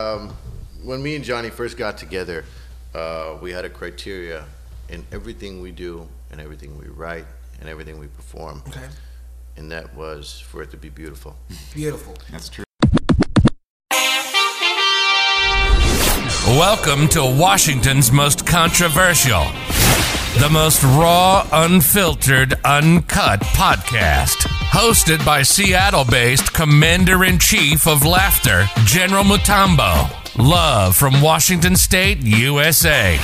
Um, when me and Johnny first got together, uh, we had a criteria in everything we do and everything we write and everything we perform, Okay. and that was for it to be beautiful. Beautiful. That's true. Welcome to Washington's most controversial, the most raw, unfiltered, uncut podcast. Hosted by Seattle based Commander in Chief of Laughter, General Mutombo. Love from Washington State, USA.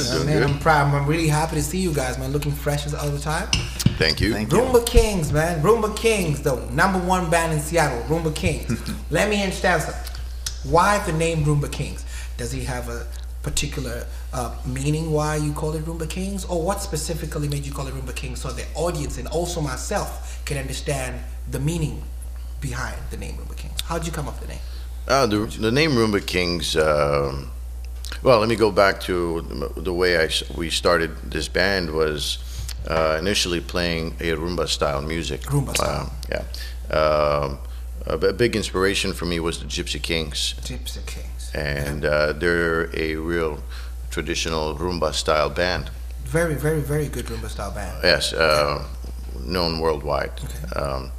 Uh, man, I'm proud. I'm really happy to see you guys, man. Looking fresh as all the time. Thank you. Thank you. Rumba Kings, man. Rumba Kings, the number one band in Seattle. Rumba Kings. Let me understand something. Why the name Rumba Kings? Does he have a particular uh, meaning why you call it Rumba Kings, or what specifically made you call it Rumba Kings, so the audience and also myself can understand the meaning behind the name Rumba Kings? How'd you come up with the name? Uh, the, the name Rumba Kings. um well, let me go back to the- way I we started this band was uh, initially playing a rumba style music. Rumba style. Uh, yeah. A b- big inspiration for me was the Gypsy Kings, Gypsy Kings. and uh, they're a real traditional rumba style band. Very, very, very good rumba style band. Yes, uh, known worldwide. Um,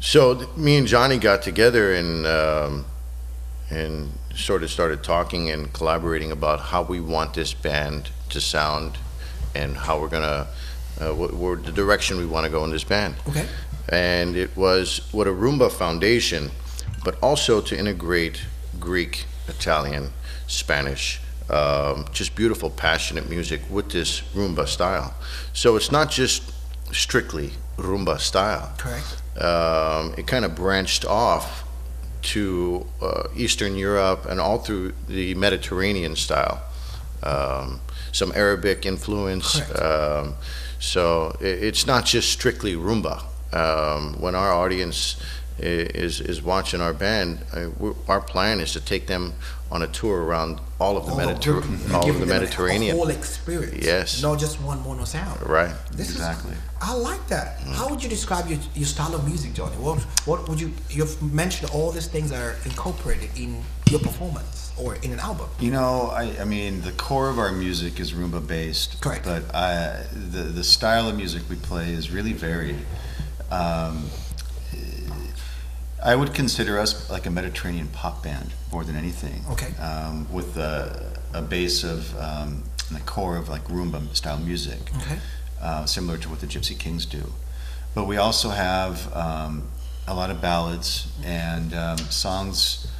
so th- me and Johnny got together and um, and sort of started talking and collaborating about how we want this band to sound and how we're gonna uh, what, what the direction we want to go in this band. Okay. And it was what a rumba foundation, but also to integrate Greek, Italian, Spanish, um, just beautiful, passionate music with this rumba style. So it's not just strictly rumba style. Correct. Um, it kind of branched off to uh, Eastern Europe and all through the Mediterranean style. Um, some Arabic influence. Um, so i it's not just strictly rumba. Um, when our audience is is watching our band, uh, our plan is to take them on a tour around all of the, All of Mediter- Turkey. all of the them Mediterranean. A whole experience. Yes. Not just one mono sound. Right. This Exactly. Is, I like that. How would you describe your, your style of music, Johnny? What what would you you've mentioned all these things are incorporated in your performance or in an album. You know, I, I mean, the core of our music is rumba based. Correct. But I, the the style of music we play is really varied. Um, I would consider us like a Mediterranean pop band more than anything. Okay. Um, with a, a base of um, the core of like rumba style music. Okay. uh, similar to what the Gypsy Kings do. But we also have um, a lot of ballads and um, songs,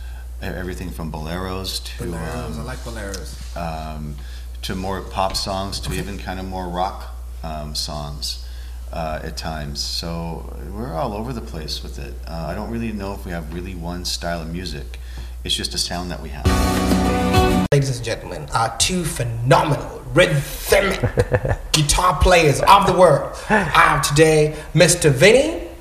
everything from boleros to Boleros. I um, like boleros. um, to more pop songs to even kind of more rock um, songs uh, at times. So we're all over the place with it. Uh, I don't really know if we have really one style of music. It's just a sound that we have. Ladies and gentlemen, our two phenomenal rhythmic guitar players of the world. I have today Mr. Vinnie.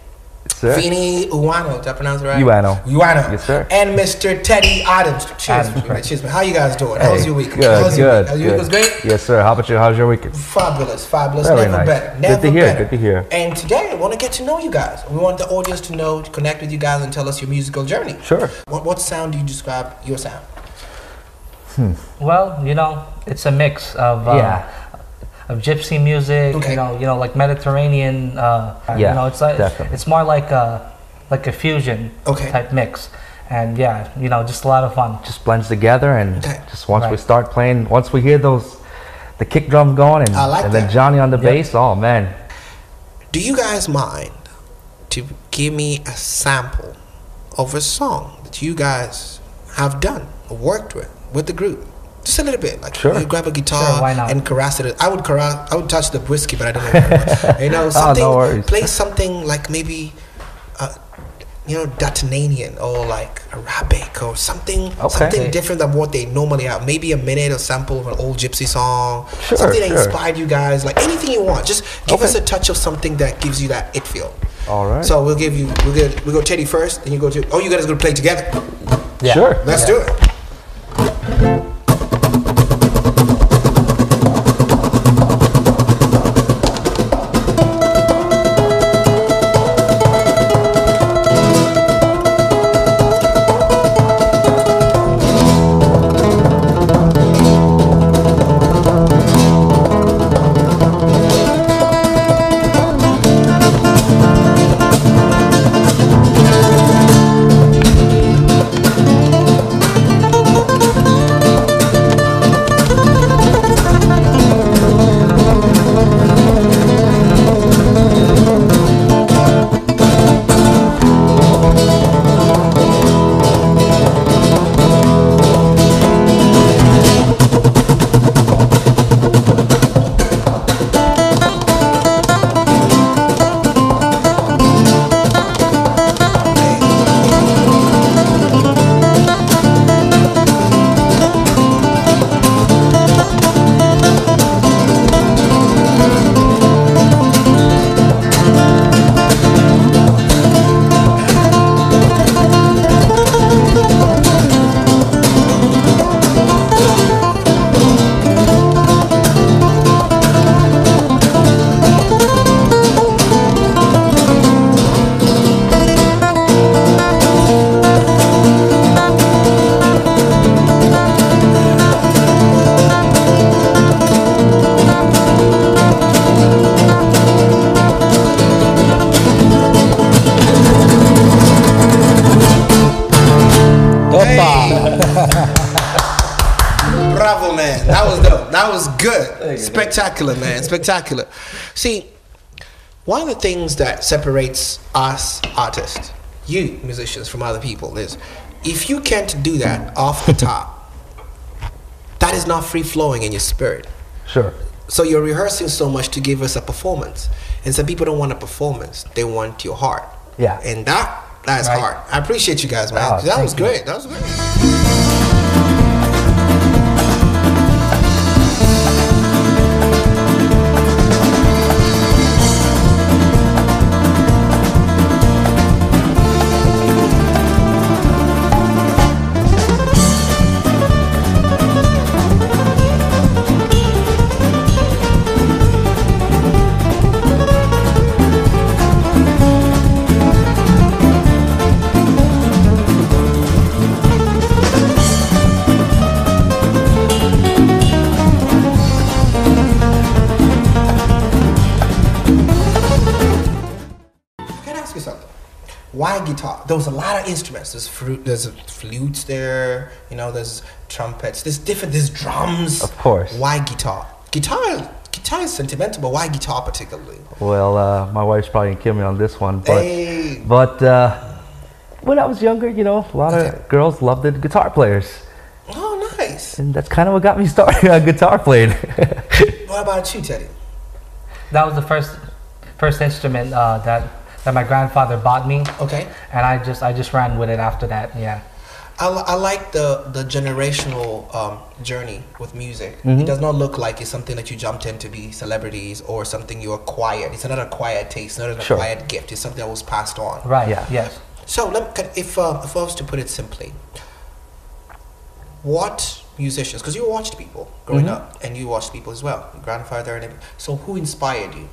Sir. Vinnie Uanno, did I pronounce it right? Uanno. Uwano. Yes, sir. And Mr. Teddy Adams. Cheers, Adams, man. Cheers, man. How you guys doing? How was your week? Good, How was your good, week? How- Your week was great? Yes, sir. How about you? How's your weekend? Fabulous, fabulous. Very never nice. better. Good to hear, better. good to hear. And today, I want to get to know you guys. We want the audience to know, to connect with you guys, and tell us your musical journey. Sure. What, what sound do you describe your sound? Hmm. Well, you know, it's a mix of uh, Yeah. Of gypsy music. Okay. You know, you know, like Mediterranean. Uh, Yeah, you know, it's like definitely. it's more like a like a fusion Okay. type mix. And yeah, you know, just a lot of fun. Just blends together, and Okay. just once we start playing, once we hear those, the kick drums going, and, like and then Johnny on the bass. Oh man, Do you guys mind to give me a sample of a song that you guys have done or worked with with the group? Just a little bit, like Sure. you grab a guitar Sure, why not? and caress it. I would caress, I would touch the whiskey, but I don't know. you know, something. Oh, worries. play something like maybe, uh, you know, D'Artagnan or like Arabic or something, Okay. something different than what they normally have. Maybe a minute or sample of an old gypsy song, Sure, something that inspired you guys. Like anything you want, just give Okay. us a touch of something that gives you that it feel. all right. So we'll give you we'll get we go Teddy first, then you go to oh you guys are gonna play together. Yeah. Sure. Let's do it. Spectacular, man. Spectacular. See, one of the things that separates us artists, you musicians, from other people is if you can't do that off the top, that is not free flowing in your spirit. Sure. So you're rehearsing so much to give us a performance, and some people don't want a performance; they want your heart. Yeah. And that that's Right. hard. I appreciate you guys, man. Oh, that was you. great. That was great. There was a lot of instruments. There's fruit. There's flutes there. You know, there's trumpets. There's different. There's drums. Of course. Why guitar? Guitar. Guitar is sentimental, but why guitar particularly? Well, uh, my wife's probably gonna kill me on this one, but Hey. but uh, when I was younger, you know, a lot Okay. of girls loved the guitar players, Oh, nice. and that's kind of what got me started on guitar playing. What about you, Teddy? That was the first first instrument uh, that that my grandfather bought me, Okay. and I just I just ran with it after that. Yeah. I, I like the the generational um, journey with music. Mm-hmm. It does not look like it's something that you jumped in to be celebrities or something you acquired. It's not an acquired taste, not an Sure. acquired gift. It's something that was passed on. Right. Yeah. Yes. So, let, if, uh, if I was to put it simply, what musicians, because you watched people growing Mm-hmm. up and you watched people as well, your grandfather and everything. So, who inspired you?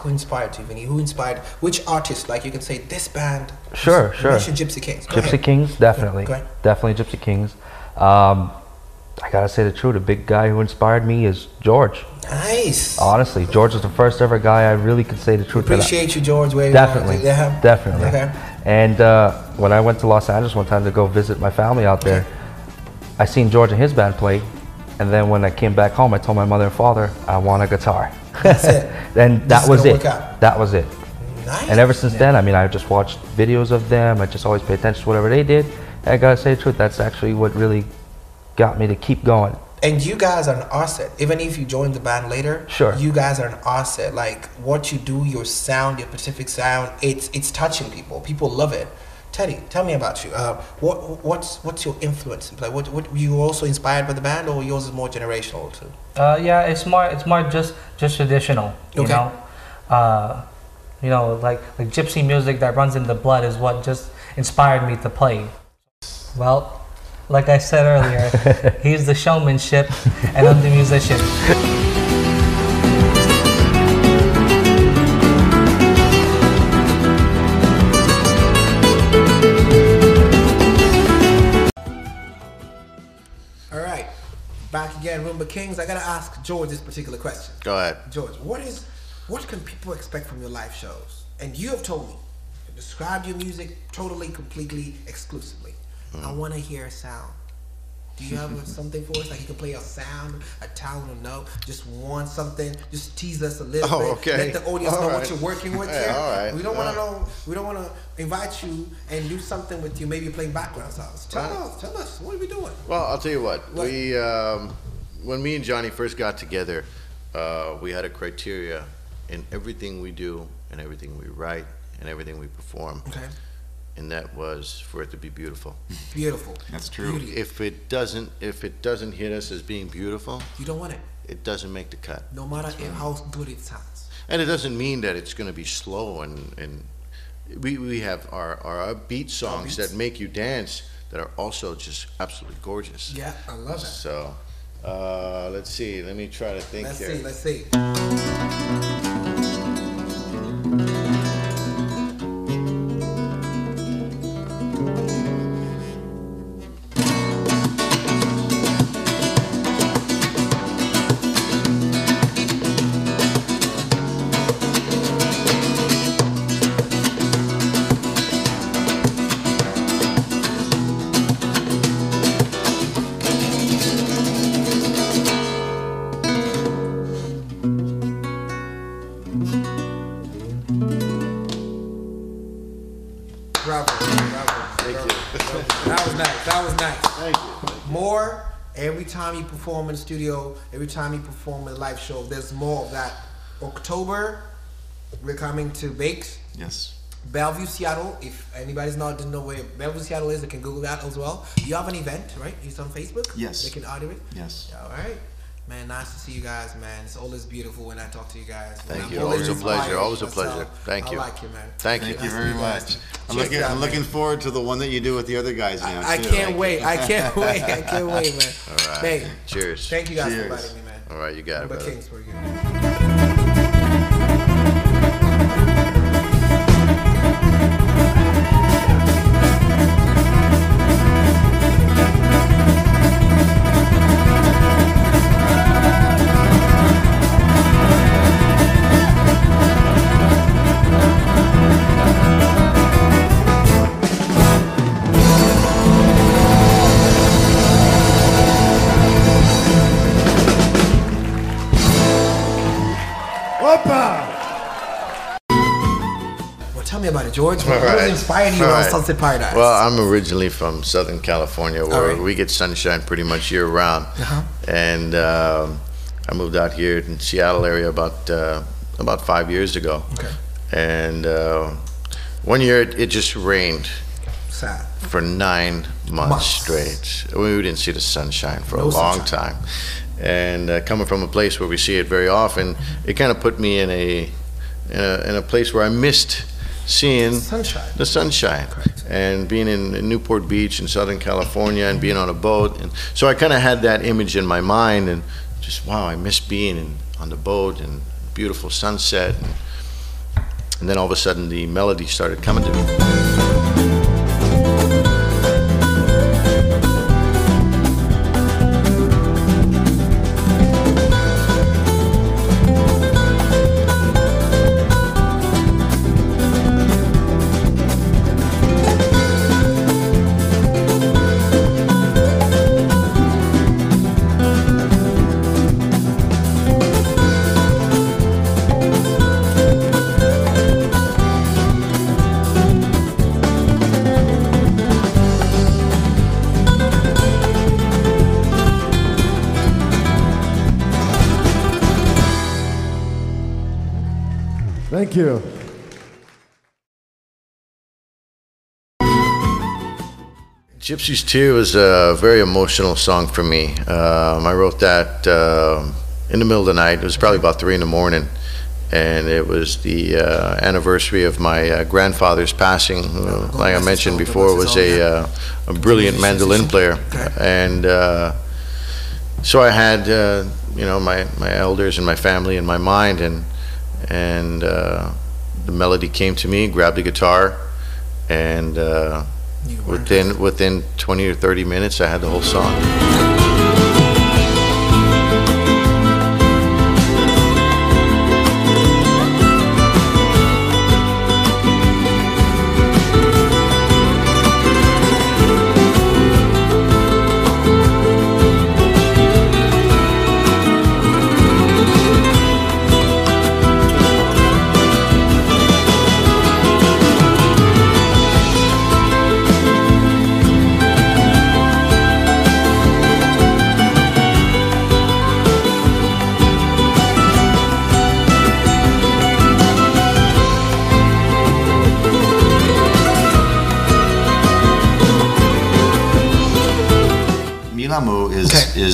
Who inspired you, Vinnie? Who inspired, which artist, like you can say, this band? Sure, sure. Gypsy Kings. Go Gypsy ahead. Kings, definitely, definitely Gypsy Kings. Um, I gotta say the truth. A big guy who inspired me is George. Nice. Honestly, George was the first ever guy I really could say the truth. I- Appreciate you, George. Definitely, Yeah. definitely. Okay. And uh, when I went to Los Angeles one time to go visit my family out there, I seen George and his band play, and then when I came back home, I told my mother and father I want a guitar. That's it. and This that was it. That was it. Nice. And ever since then, I mean, I just watched videos of them. I just always pay attention to whatever they did. And I gotta say the truth, that's actually what really got me to keep going. And you guys are an asset. Even if you join the band later, Sure. you guys are an asset. Like what you do, your sound, your Pacific sound, it's it's touching people. People love it. Teddy, tell me about you. Uh, what what's what's your influence? Like what what you also inspired by the band, or yours is more generational too? Uh, yeah, it's more it's more just just traditional. You Okay. know, uh, you know, like like gypsy music that runs in the blood is what just inspired me to play. Well, like I said earlier, he's the showmanship, and I'm the musician. Back again, Rumba Kings. I gotta ask George this particular question. Go ahead. George, what is what can people expect from your live shows? And you have told me, describe your music totally, completely, exclusively. I Hmm. want to hear a sound. Do you have something for us? Like you can play a sound, a tone, or no? Just want something. Just tease us a little Oh, bit. okay. Let the audience All know right. what you're working with Yeah, all right. We don't want to know. We don't want to invite you and do something with you. Maybe playing background sounds. Tell Right. us. Tell us. What are we doing? Well, I'll tell you what. What? We um, when me and Johnny first got together, uh, we had a criteria in everything we do and everything we write and everything we perform, Okay. And that was for it to be beautiful. Beautiful. That's true. Beauty. If it doesn't, if it doesn't hit us as being beautiful, You don't want it. it doesn't make the cut. No matter if how good it sounds. And it doesn't mean that it's going to be slow and, and we, we have our, our upbeat songs Upbeats. that make you dance that are also just absolutely gorgeous. Yeah, I love it. So, uh, let's see. Let me try to think Let's here. see. Let's see. Bravo. Bravo. Thank Bravo. you. Bravo. That was nice. That was nice. Thank you. Thank. More every time you perform in the studio, every time you perform in a live show, there's more of that. October, we're coming to Bakes. Yes. Bellevue, Seattle. If anybody's not didn't know where Bellevue, Seattle is, they can Google that as well. You have an event, right? It's on Facebook. Yes. They can order it. Yes. All right. Man, nice to see you guys, man. It's always beautiful when I talk to you guys. Thank I'm you. Always a pleasure. Always a myself. pleasure. Thank you. I like you, man. Thank you. Thank you Nice very meet you guys. much. I'm looking, guys, I'm looking forward to the one that you do with the other guys now. I, I too. can't wait. I can't wait. I can't wait, man. All right. Hey, Cheers. thank you guys Cheers. for inviting me, man. All right, you got it, But brother. Kings for Well, tell me about it, George. What, Alright. inspired you on Alright. Sunset Paradise? Well, I'm originally from Southern California, where Alright. we get sunshine pretty much year round. Uh-huh. And um, I moved out here in Seattle area about uh, about five years ago. Okay. And uh, one year it, it just rained Sad. for nine months, Months. straight. We didn't see the sunshine for No a long sunshine. time. And uh, coming from a place where we see it very often, it kind of put me in a, in a in a place where I missed seeing Sunshine. the sunshine Correct. and being in, Newport Beach in Southern California and being on a boat and so I kind of had that image in my mind and just wow I miss being in, on the boat and beautiful sunset and, and then all of a sudden the melody started coming to me Thank you. Gypsy's Tear was a very emotional song for me. Um, I wrote that um in the middle of the night. It was probably about three in the morning, and it was the uh, anniversary of my uh, grandfather's passing. Who, like I mentioned before, was a uh, a brilliant mandolin player, and uh, so I had uh, you know my my elders and my family in my mind, and and uh, the melody came to me. Grabbed the guitar, and. Uh, Within within 20 or 30 minutes, I had the whole song.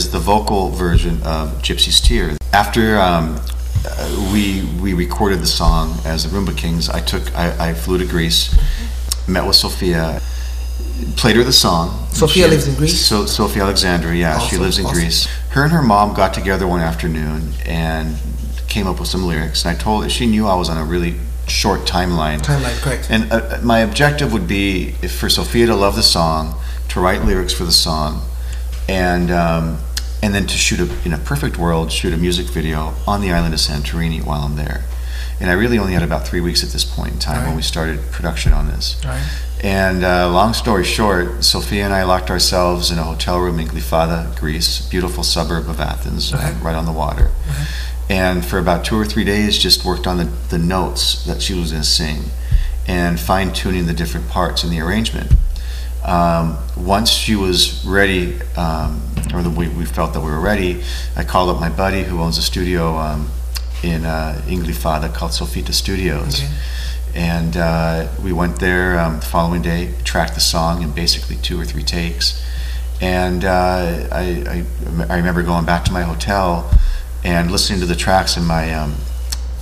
Is the vocal version of Gypsy's Tear. After um, uh, we we recorded the song as the Rumba Kings, I took I, I flew to Greece, met with Sophia, played her the song. Sophia lives in Greece? So Sophia Alexandra, yeah, she lives in awesome. Greece. Her and her mom got together one afternoon and came up with some lyrics. And I told her she knew I was on a really short timeline. Timeline, correct. And uh, my objective would be if for Sophia to love the song, to write lyrics for the song, and um, and then to shoot a in a perfect world, shoot a music video on the island of Santorini while I'm there. And I really only had about three weeks at this point in time when we started production on this. Right. And uh, long story short, Sophia and I locked ourselves in a hotel room in Glyfada, Greece, beautiful suburb of Athens, uh, right on the water. And for about two or three days, just worked on the, the notes that she was going to sing. and fine tuning the different parts in the arrangement. Um, once she was ready, um, or the, we, we felt that we were ready, I called up my buddy who owns a studio um, in uh, in Glyfada called Sofita Studios. Okay. And uh, we went there um, the following day, tracked the song in basically two or three takes. And uh, I, I, I remember going back to my hotel and listening to the tracks in my, um,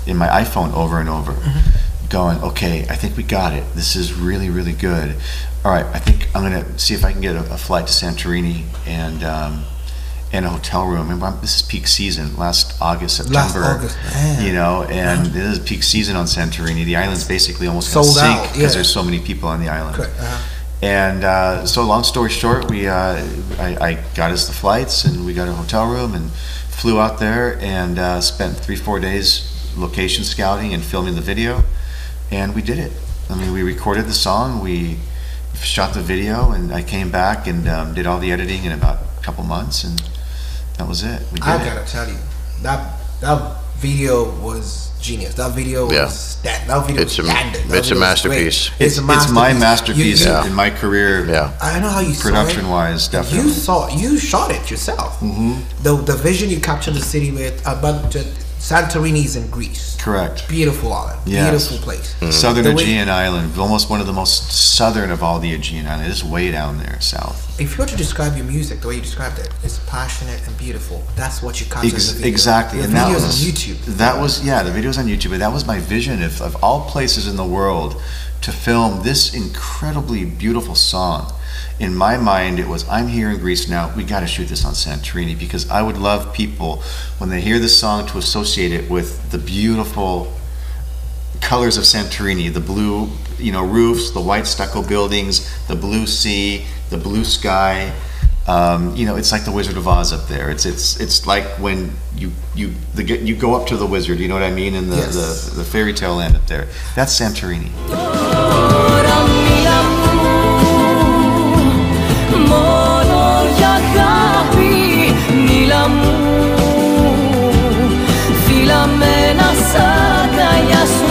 in my iPhone over and over, going, okay, I think we got it. This is really, really good. All right, I think I'm going to see if I can get a, a flight to Santorini and, um, and a hotel room. Remember, I'm- this is peak season, last August, September. Last August, man. You know, and this is peak season on Santorini. The island's basically almost going to sink because yeah. there's so many people on the island. Uh-huh. And uh, so, long story short, we uh, I, I got us the flights and we got a hotel room and flew out there and uh, spent three four days location scouting and filming the video, and we did it. I mean, we recorded the song, we shot the video, and I came back and um, did all the editing in about a couple months, and that was it. We did I gotta tell you, that that video was genius. That video Yeah. was that, that video It's a- was standard. That it's a video was masterpiece. great. It's, it's my masterpiece You, you, Yeah. in my career. Yeah. I know how you saw it. Production-wise, definitely. You saw you shot it yourself. Mm-hmm. The the vision you captured the city with, uh, but uh, Santorini's in Greece. Correct. Beautiful island. Yes. Beautiful place. Mm-hmm. Southern The way- Aegean Island, almost one of the most southern of all the Aegean Islands. It's way down there south. If you were to describe your music the way you described it, it's passionate and beautiful. That's what you captured in Ex- the exactly, The and that videos was on YouTube. That was yeah, the videos on YouTube. But that was my vision of, of all places in the world to film this incredibly beautiful song. In my mind, it was I'm here in Greece now. We got to shoot this on Santorini because I would love people when they hear this song to associate it with the beautiful colors of Santorini, the blue, you know, roofs, the white stucco buildings, the blue sea, the blue sky. Um, you know, it's like the Wizard of Oz up there. It's it's it's like when you you the, you go up to the wizard. You know what I mean? In the Yes. the, the fairy tale land up there. That's Santorini. Μόνο για αγάπη Μίλα μου. Φίλα με να σ' αγκαλιάσω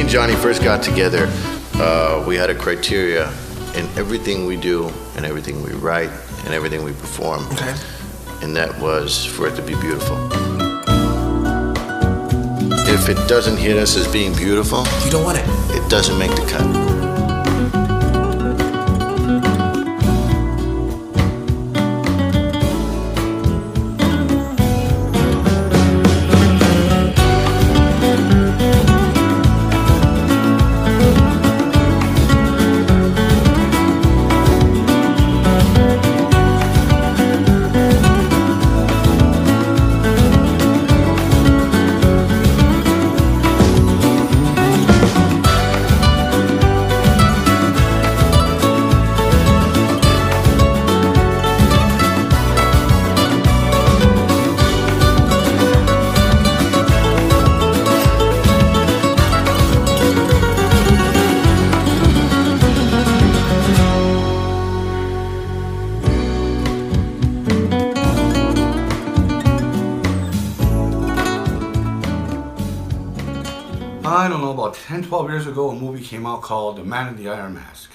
and Johnny first got together, uh, we had a criteria in everything we do and everything we write and everything we perform. Okay. And that was for it to be beautiful. If it doesn't hit us as being beautiful, You don't want it. it doesn't make the cut. I don't know, about 10, 12 years ago, a movie came out called The Man in the Iron Mask.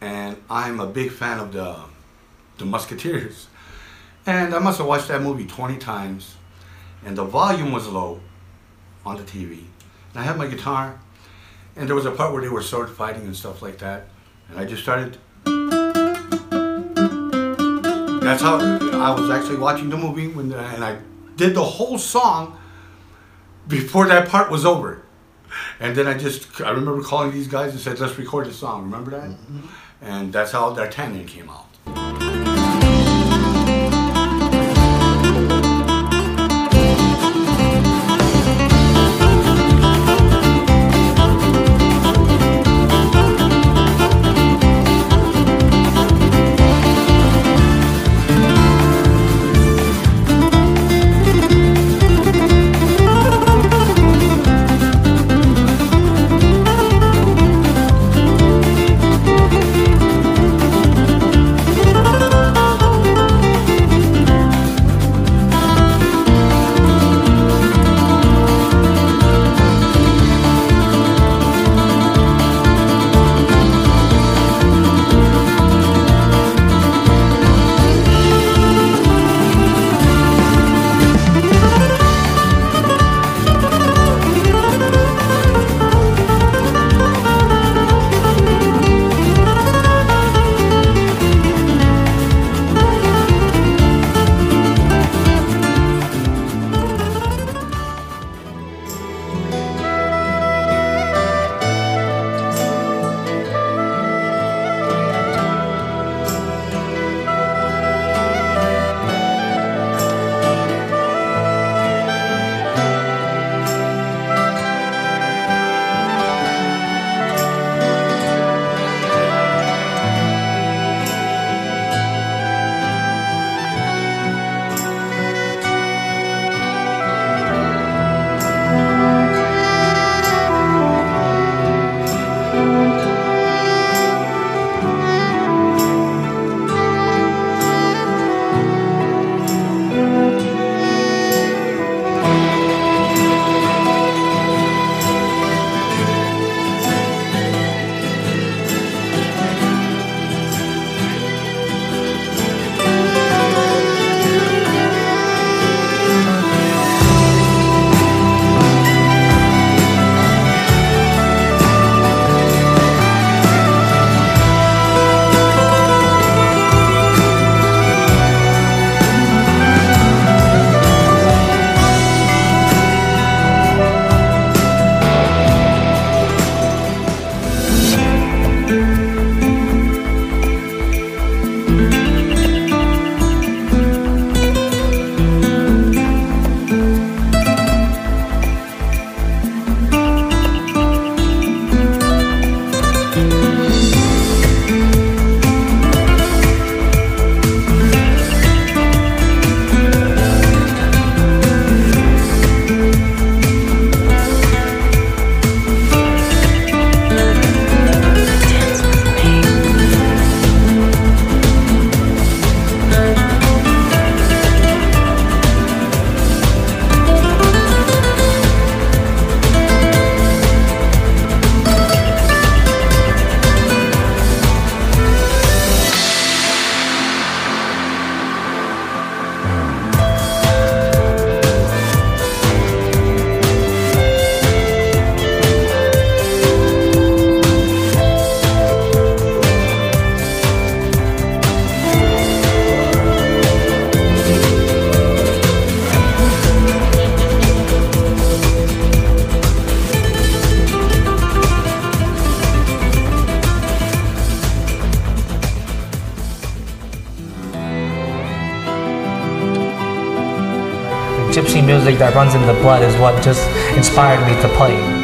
And I'm a big fan of the, the Musketeers. And I must have watched that movie 20 times. And the volume was low on the TV. And I had my guitar. And there was a part where they were sword fighting and stuff like that. And I just started. That's how I was actually watching the movie. When, and I did the whole song before that part was over. And then I just, I remember calling these guys and said, let's record the song. Remember that? Mm-hmm. And that's how D'Artagnan came out. Music that runs in the blood is what just inspired me to play.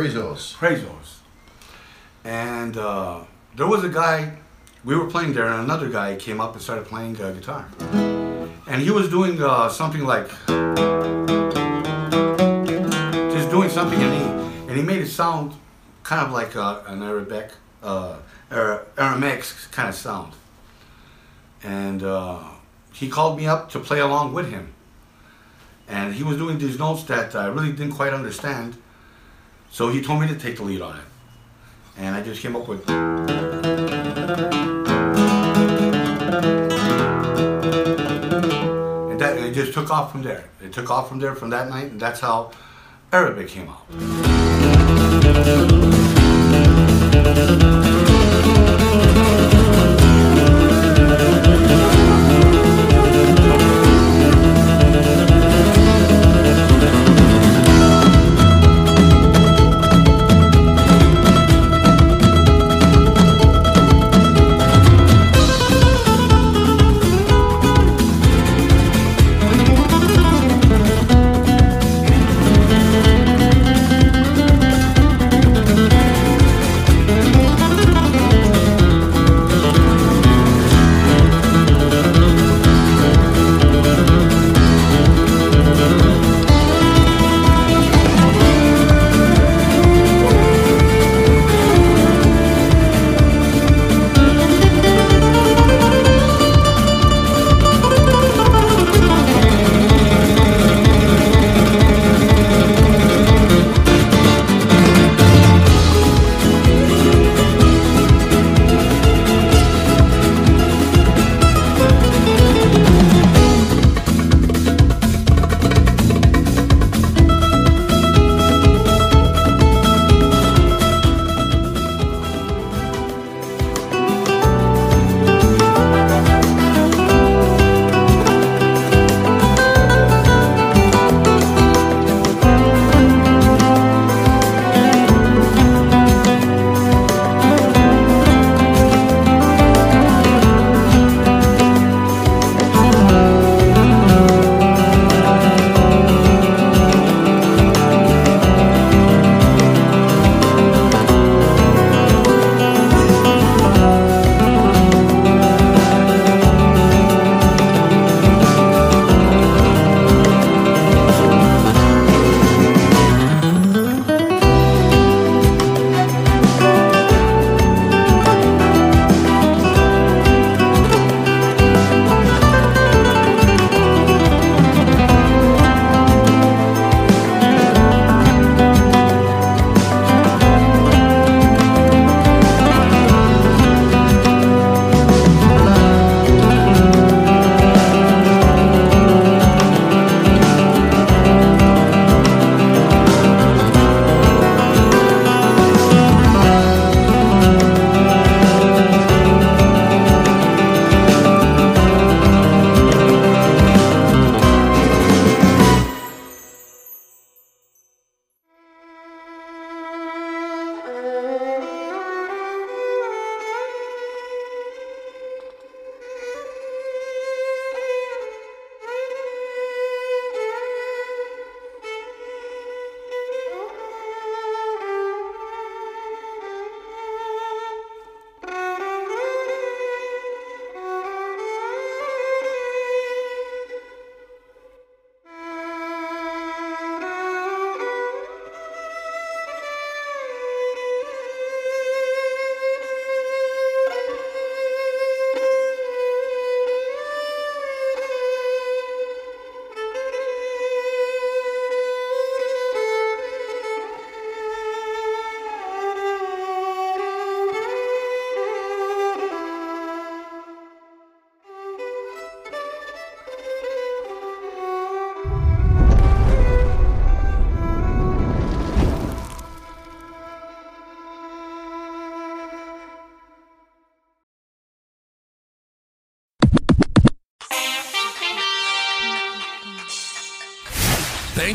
Prezos. Prezos. And uh, there was a guy, we were playing there, and another guy came up and started playing uh, guitar. And he was doing uh, something like, just doing something, and he, and he made it sound kind of like uh, an Arabic, uh, Ara- Aramaic kind of sound. And uh, he called me up to play along with him. And he was doing these notes that I really didn't quite understand. So he told me to take the lead on it. And I just came up with. And that it just took off from there. It took off from there from that night, and that's how Arabic came out.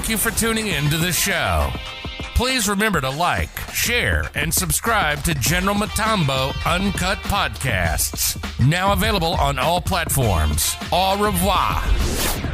Thank you for tuning in to the show. Please remember to like, share, and subscribe to General Matambo Uncut Podcasts. Now available on all platforms. Au revoir.